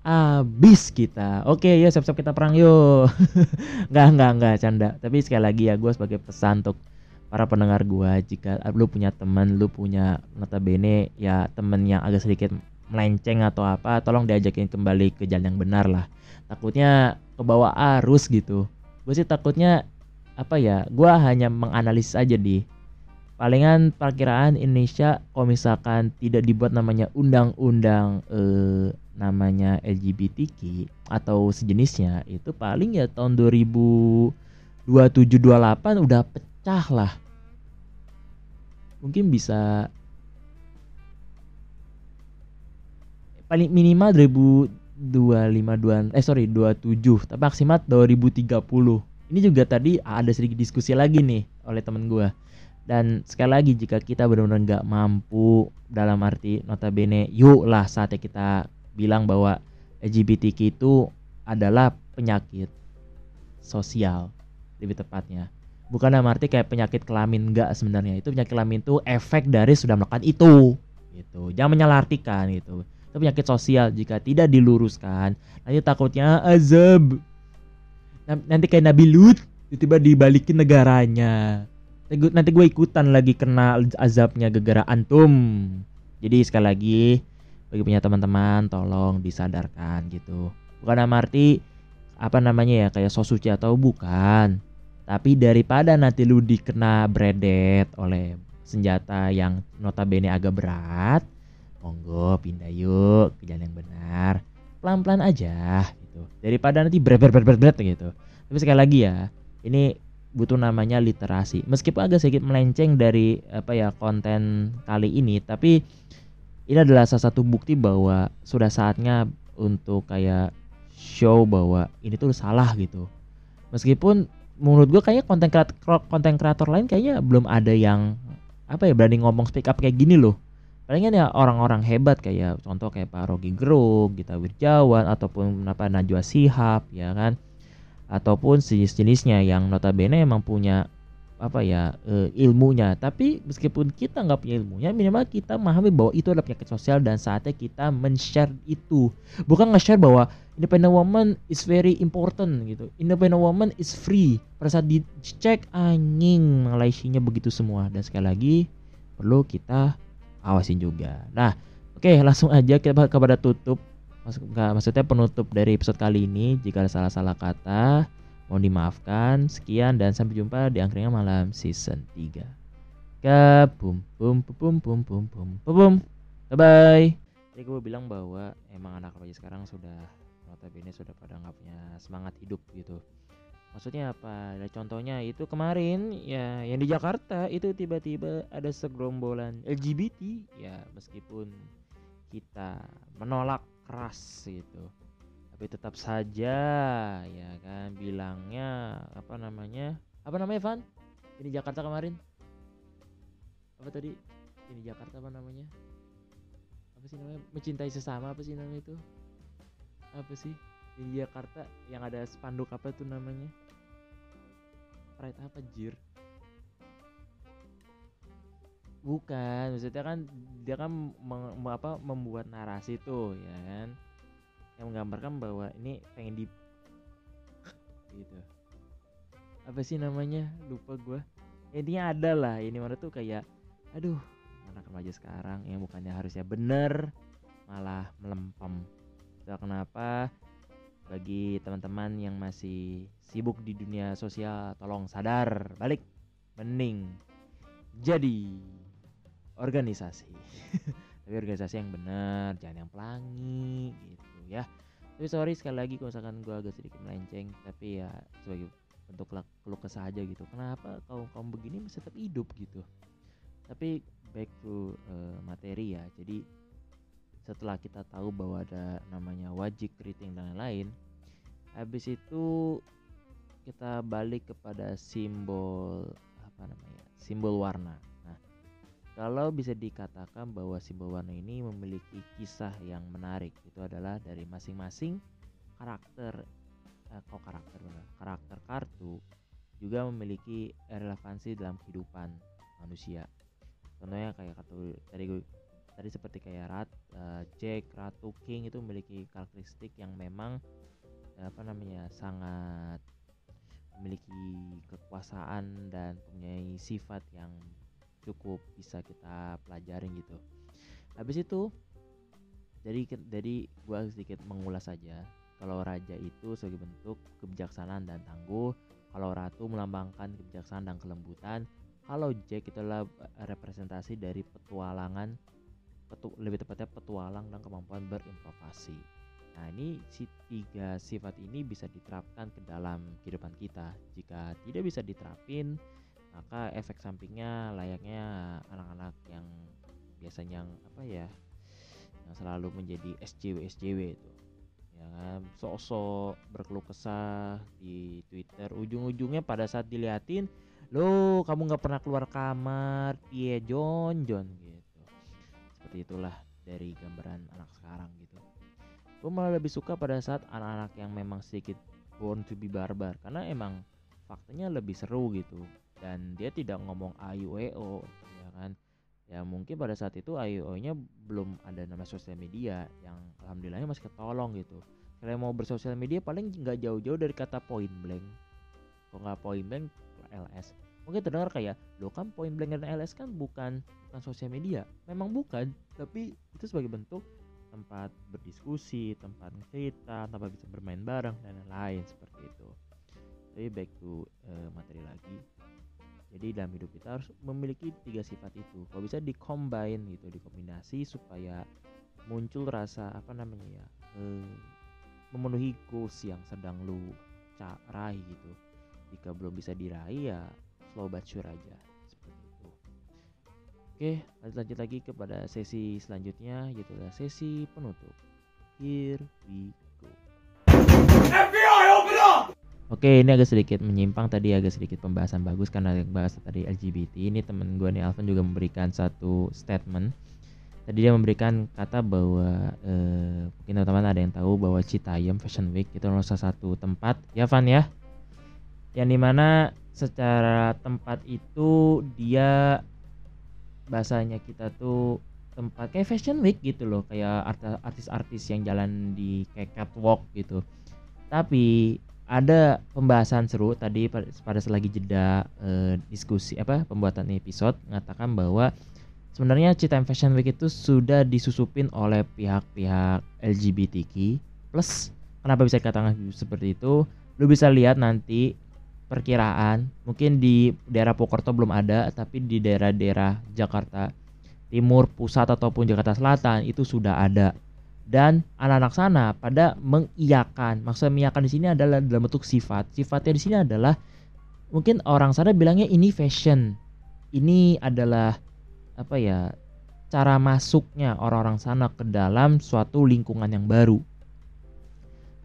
abis kita. Oke ya siap-siap kita perang yuk. Nggak nggak nggak canda. Tapi sekali lagi ya gue sebagai pesan untuk para pendengar gue jika lu punya teman lu punya notabene ya temen yang agak sedikit melenceng atau apa tolong diajakin kembali ke jalan yang benar lah. Takutnya ke bawah arus gitu. Gue sih takutnya apa ya gue hanya menganalisis aja di palingan perkiraan Indonesia kalau misalkan tidak dibuat namanya undang-undang eh, namanya LGBTQ atau sejenisnya itu paling ya tahun 2027 28 udah pecah lah. Mungkin bisa paling minimal 2025 eh sorry 27 tapi maksimal 2030 ini juga tadi ada sedikit diskusi lagi nih oleh temen gue dan sekali lagi jika kita benar-benar nggak mampu dalam arti notabene yuk lah saatnya kita bilang bahwa LGBTQ itu adalah penyakit sosial lebih tepatnya. Bukan dalam arti kayak penyakit kelamin enggak sebenarnya. Itu penyakit kelamin itu efek dari sudah melakukan itu gitu. Jangan menyalahartikan gitu. Itu penyakit sosial jika tidak diluruskan nanti takutnya azab. Nanti kayak Nabi Lut tiba-tiba dibalikin negaranya. Nanti gue ikutan lagi kena azabnya gegara antum. Jadi sekali lagi bagi punya teman-teman tolong disadarkan gitu. Bukan dalam arti apa namanya ya kayak so suci atau bukan. Tapi daripada nanti lu dikena bredet oleh senjata yang notabene agak berat monggo pindah yuk ke jalan yang benar. Pelan-pelan aja gitu. Daripada nanti bret bret bret bret gitu. Tapi sekali lagi ya ini butuh namanya literasi. Meskipun agak sedikit melenceng dari apa ya konten kali ini tapi ini adalah salah satu bukti bahwa sudah saatnya untuk kayak show bahwa ini tuh salah gitu. Meskipun menurut gue kayaknya konten kreator konten kreator lain kayaknya belum ada yang apa ya berani ngomong speak up kayak gini loh. Palingan ya orang-orang hebat kayak contoh kayak Pak Rogi Gerung, Gita Wirjawan ataupun apa Najwa Sihab ya kan. Ataupun sejenis-jenisnya yang notabene emang punya apa ya e, ilmunya. Tapi meskipun kita nggak punya ilmunya minimal kita memahami bahwa itu adalah penyakit sosial dan saatnya kita men-share itu. Bukan nge-share bahwa independent woman is very important gitu. Independent woman is free. Pada saat dicek anjing Malaysia begitu semua. Dan sekali lagi perlu kita awasin juga. Nah oke okay, langsung aja kita kepada tutup. Maksud, maksudnya penutup dari episode kali ini jika ada salah-salah kata Mohon dimaafkan. Sekian dan sampai jumpa di Angkringan Malam season 3. Kabum bum bum bum bum bum bum. Bye bye. Jadi gue bilang bahwa emang anak remaja sekarang sudah notabene sudah pada nggak punya semangat hidup gitu. Maksudnya apa? Ya, contohnya itu kemarin ya yang di Jakarta itu tiba-tiba ada segerombolan LGBT ya meskipun kita menolak keras gitu tapi tetap saja ya kan bilangnya apa namanya apa namanya Van? Ini Jakarta kemarin. Apa tadi? Ini Jakarta apa namanya? Apa sih namanya? Mencintai sesama apa sih namanya itu? Apa sih? Di Jakarta yang ada spanduk apa tuh namanya? Pride apa jir? Bukan maksudnya kan dia kan mem, apa membuat narasi tuh ya kan yang menggambarkan bahwa ini pengen di gitu. Apa sih namanya? Lupa gue intinya ada lah. Ini mana tuh kayak aduh anak remaja sekarang yang bukannya harusnya bener malah melempem. Itu kenapa bagi teman-teman yang masih sibuk di dunia sosial tolong sadar balik. Mending jadi organisasi. Tapi organisasi yang benar jangan yang pelangi gitu ya. Tapi sorry sekali lagi kalau misalkan gue agak sedikit melenceng tapi ya sebagai bentuk keluh kesah aja gitu. Kenapa kaum kaum begini masih tetap hidup gitu? Tapi back to uh, materi ya. Jadi setelah kita tahu bahwa ada namanya wajib keriting dan lain-lain habis itu kita balik kepada simbol apa namanya simbol warna kalau bisa dikatakan bahwa simbol warna ini memiliki kisah yang menarik, itu adalah dari masing-masing karakter eh, kok karakter benar, karakter kartu juga memiliki relevansi dalam kehidupan manusia. contohnya kayak kata tadi gue tadi seperti kayak rat uh, Jack Ratu King itu memiliki karakteristik yang memang apa namanya sangat memiliki kekuasaan dan mempunyai sifat yang cukup bisa kita pelajarin gitu habis itu jadi jadi gua sedikit mengulas saja kalau raja itu sebagai bentuk kebijaksanaan dan tangguh kalau ratu melambangkan kebijaksanaan dan kelembutan kalau Jack itulah representasi dari petualangan petu, lebih tepatnya petualang dan kemampuan berimprovisasi. Nah ini si tiga sifat ini bisa diterapkan ke dalam kehidupan kita. Jika tidak bisa diterapin, maka efek sampingnya layaknya anak-anak yang biasanya apa ya, yang selalu menjadi SJW SJW itu. Ya kan, sok-sok berkeluh kesah di Twitter, ujung-ujungnya pada saat diliatin, lo kamu nggak pernah keluar kamar, iya John John gitu. Seperti itulah dari gambaran anak sekarang gitu. Gue malah lebih suka pada saat anak-anak yang memang sedikit born to be barbar. Karena emang faktanya lebih seru gitu dan dia tidak ngomong AIUEO ya kan? Ya mungkin pada saat itu AIUEO nya belum ada nama sosial media yang alhamdulillahnya masih ketolong gitu. Kalau mau bersosial media paling nggak jauh-jauh dari kata point blank. Kok nggak point blank LS mungkin terdengar kayak lo kan point blank dan LS kan bukan bukan sosial media. Memang bukan tapi itu sebagai bentuk tempat berdiskusi tempat cerita tempat bisa bermain bareng dan lain-lain seperti itu. Tapi back to uh, materi lagi jadi dalam hidup kita harus memiliki tiga sifat itu. Kalau bisa dikombine gitu dikombinasi supaya muncul rasa apa namanya ya uh, memenuhi goals yang sedang lu raih gitu. Jika belum bisa diraih ya slow but sure aja seperti itu. Oke lanjut lanjut lagi kepada sesi selanjutnya yaitu adalah sesi penutup. Here we Oke ini agak sedikit menyimpang tadi agak sedikit pembahasan bagus karena bahas tadi LGBT ini temen gue nih Alvin juga memberikan satu statement. Tadi dia memberikan kata bahwa eh, mungkin teman-teman ada yang tahu bahwa Citayam Fashion Week itu adalah salah satu tempat ya Van ya? Yang di mana secara tempat itu dia bahasanya kita tuh tempat kayak fashion week gitu loh kayak artis-artis yang jalan di kayak catwalk gitu. Tapi ada pembahasan seru tadi pada selagi jeda eh, diskusi apa pembuatan episode mengatakan bahwa sebenarnya Cita Fashion Week itu sudah disusupin oleh pihak-pihak LGBTQ plus. Kenapa bisa dikatakan seperti itu? Lu bisa lihat nanti perkiraan. Mungkin di daerah Pokerto belum ada tapi di daerah-daerah Jakarta Timur Pusat ataupun Jakarta Selatan itu sudah ada dan anak-anak sana pada mengiyakan. Maksudnya mengiyakan di sini adalah dalam bentuk sifat. Sifatnya di sini adalah mungkin orang sana bilangnya ini fashion. Ini adalah apa ya cara masuknya orang-orang sana ke dalam suatu lingkungan yang baru.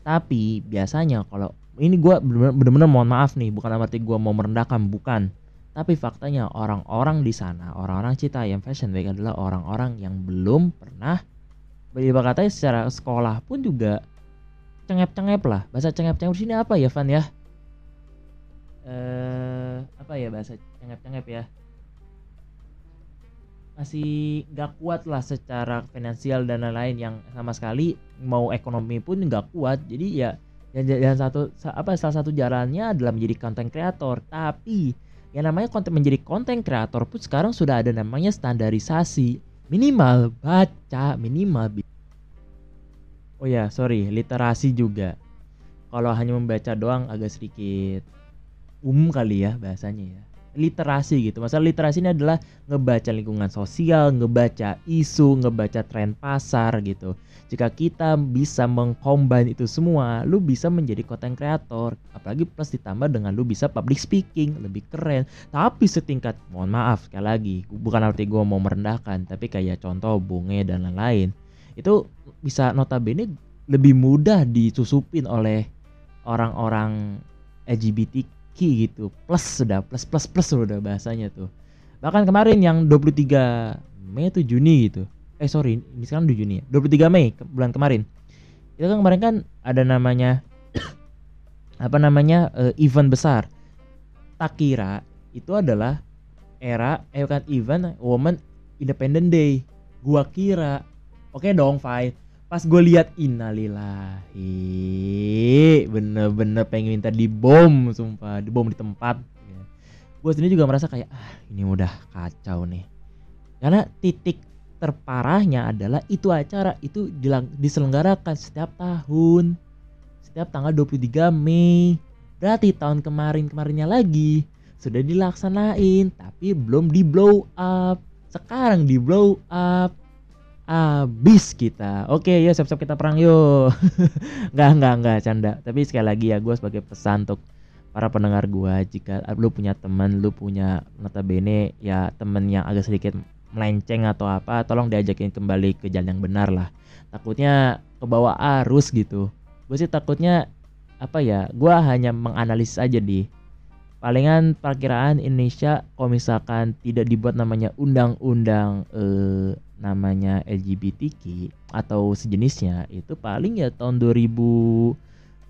Tapi biasanya kalau ini gue bener-bener mohon maaf nih bukan arti gue mau merendahkan bukan. Tapi faktanya orang-orang di sana orang-orang cita yang Fashion Week adalah orang-orang yang belum pernah bagi katanya secara sekolah pun juga cengep-cengep lah. Bahasa cengep-cengep sini apa ya Van ya? Eh apa ya bahasa cengep-cengep ya? Masih gak kuat lah secara finansial dan lain-lain yang sama sekali mau ekonomi pun gak kuat. Jadi ya dan, dan satu apa salah satu jalannya adalah menjadi konten kreator tapi yang namanya konten menjadi konten kreator pun sekarang sudah ada namanya standarisasi minimal baca minimal oh ya sorry literasi juga. Kalau hanya membaca doang agak sedikit umum kali ya bahasanya ya literasi gitu. Masalah literasi ini adalah ngebaca lingkungan sosial, ngebaca isu, ngebaca tren pasar gitu. Jika kita bisa mengcombine itu semua, lu bisa menjadi content creator. Apalagi plus ditambah dengan lu bisa public speaking, lebih keren. Tapi setingkat, mohon maaf sekali lagi, bukan arti gue mau merendahkan, tapi kayak contoh bunge dan lain-lain. Itu bisa notabene lebih mudah disusupin oleh orang-orang LGBT Ki gitu. Plus sudah plus plus plus sudah bahasanya tuh. Bahkan kemarin yang 23 Mei itu Juni gitu. Eh sorry ini sekarang 2 Juni ya. 23 Mei ke bulan kemarin. Itu kan kemarin kan ada namanya apa namanya uh, event besar. Tak kira itu adalah era eh bukan event Women Independent Day. Gua kira. Oke dong fine pas gue lihat innalillahi bener-bener pengen minta dibom sumpah dibom di tempat. Gue sendiri juga merasa kayak ah ini udah kacau nih. Karena titik terparahnya adalah itu acara itu dilang- diselenggarakan setiap tahun. Setiap tanggal 23 Mei. Berarti tahun kemarin-kemarinnya lagi sudah dilaksanain tapi belum di blow up. Sekarang di blow up abis kita. Oke ya siap-siap kita perang yuk. Nggak nggak nggak canda. Tapi sekali lagi ya gue sebagai pesan untuk para pendengar gue jika lu punya teman lu punya notabene ya temen yang agak sedikit melenceng atau apa tolong diajakin kembali ke jalan yang benar lah. Takutnya kebawa arus gitu. Gue sih takutnya apa ya gue hanya menganalisis aja di palingan perkiraan Indonesia kalau misalkan tidak dibuat namanya undang-undang eh, namanya LGBTQ atau sejenisnya itu paling ya tahun 2027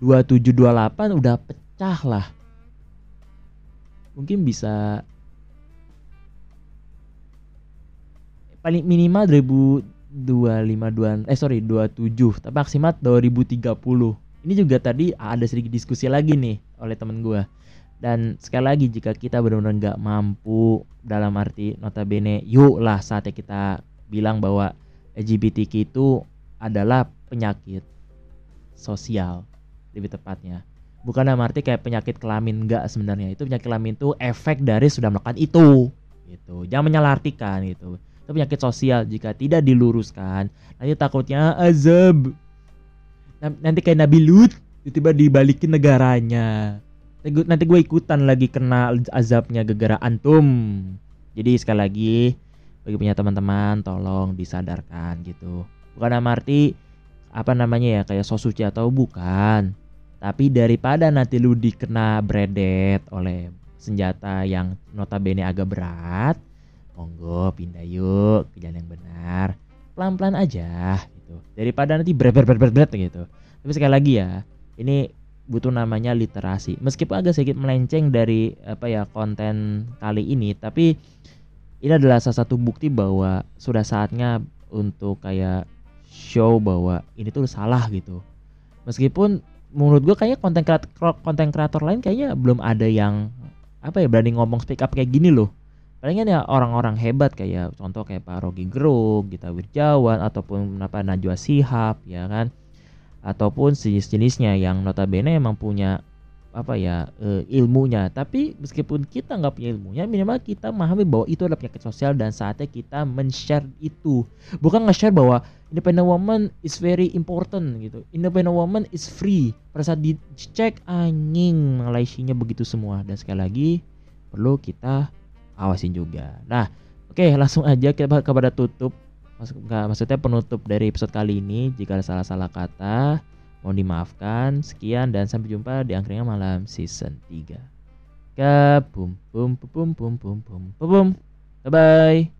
28 udah pecah lah. Mungkin bisa paling minimal 2025 eh sorry 27 tapi maksimal 2030 ini juga tadi ada sedikit diskusi lagi nih oleh temen gua. Dan sekali lagi jika kita benar-benar nggak mampu dalam arti notabene yuk lah saatnya kita bilang bahwa LGBTQ itu adalah penyakit sosial lebih tepatnya. Bukan dalam arti kayak penyakit kelamin enggak sebenarnya. Itu penyakit kelamin itu efek dari sudah melakukan itu gitu. Jangan menyalahartikan gitu. Itu penyakit sosial jika tidak diluruskan nanti takutnya azab. Nanti kayak Nabi Lut tiba-tiba dibalikin negaranya. Nanti gue ikutan lagi kena azabnya gegara antum. Jadi sekali lagi bagi punya teman-teman tolong disadarkan gitu. Bukan dalam arti apa namanya ya kayak so suci atau bukan. Tapi daripada nanti lu dikena bredet oleh senjata yang notabene agak berat monggo pindah yuk ke jalan yang benar. Pelan-pelan aja gitu. Daripada nanti bret bret bret bret bret gitu. Tapi sekali lagi ya ini butuh namanya literasi. Meskipun agak sedikit melenceng dari apa ya konten kali ini tapi ini adalah salah satu bukti bahwa sudah saatnya untuk kayak show bahwa ini tuh salah gitu. Meskipun menurut gue kayaknya konten kreator konten kreator lain kayaknya belum ada yang apa ya berani ngomong speak up kayak gini loh. Palingan ya orang-orang hebat kayak contoh kayak Pak Rogi Gerung, Gita Wirjawan ataupun apa Najwa Shihab ya kan? Ataupun sejenis-jenisnya yang notabene emang punya apa ya eh, ilmunya. Tapi meskipun kita nggak punya ilmunya minimal kita memahami bahwa itu adalah penyakit sosial dan saatnya kita men-share itu. Bukan nge-share bahwa independent woman is very important gitu. Independent woman is free. Pada saat dicek anjing Malaysianya begitu semua. Dan sekali lagi perlu kita awasin juga. Nah oke langsung aja kita kepada tutup. Maksud, nggak, maksudnya penutup dari episode kali ini jika ada salah-salah kata Mohon dimaafkan, sekian dan sampai jumpa di Angkringan Malam Season 3. Kabum, bum, bum, bum, bum, bum, bum, bum. Bye-bye.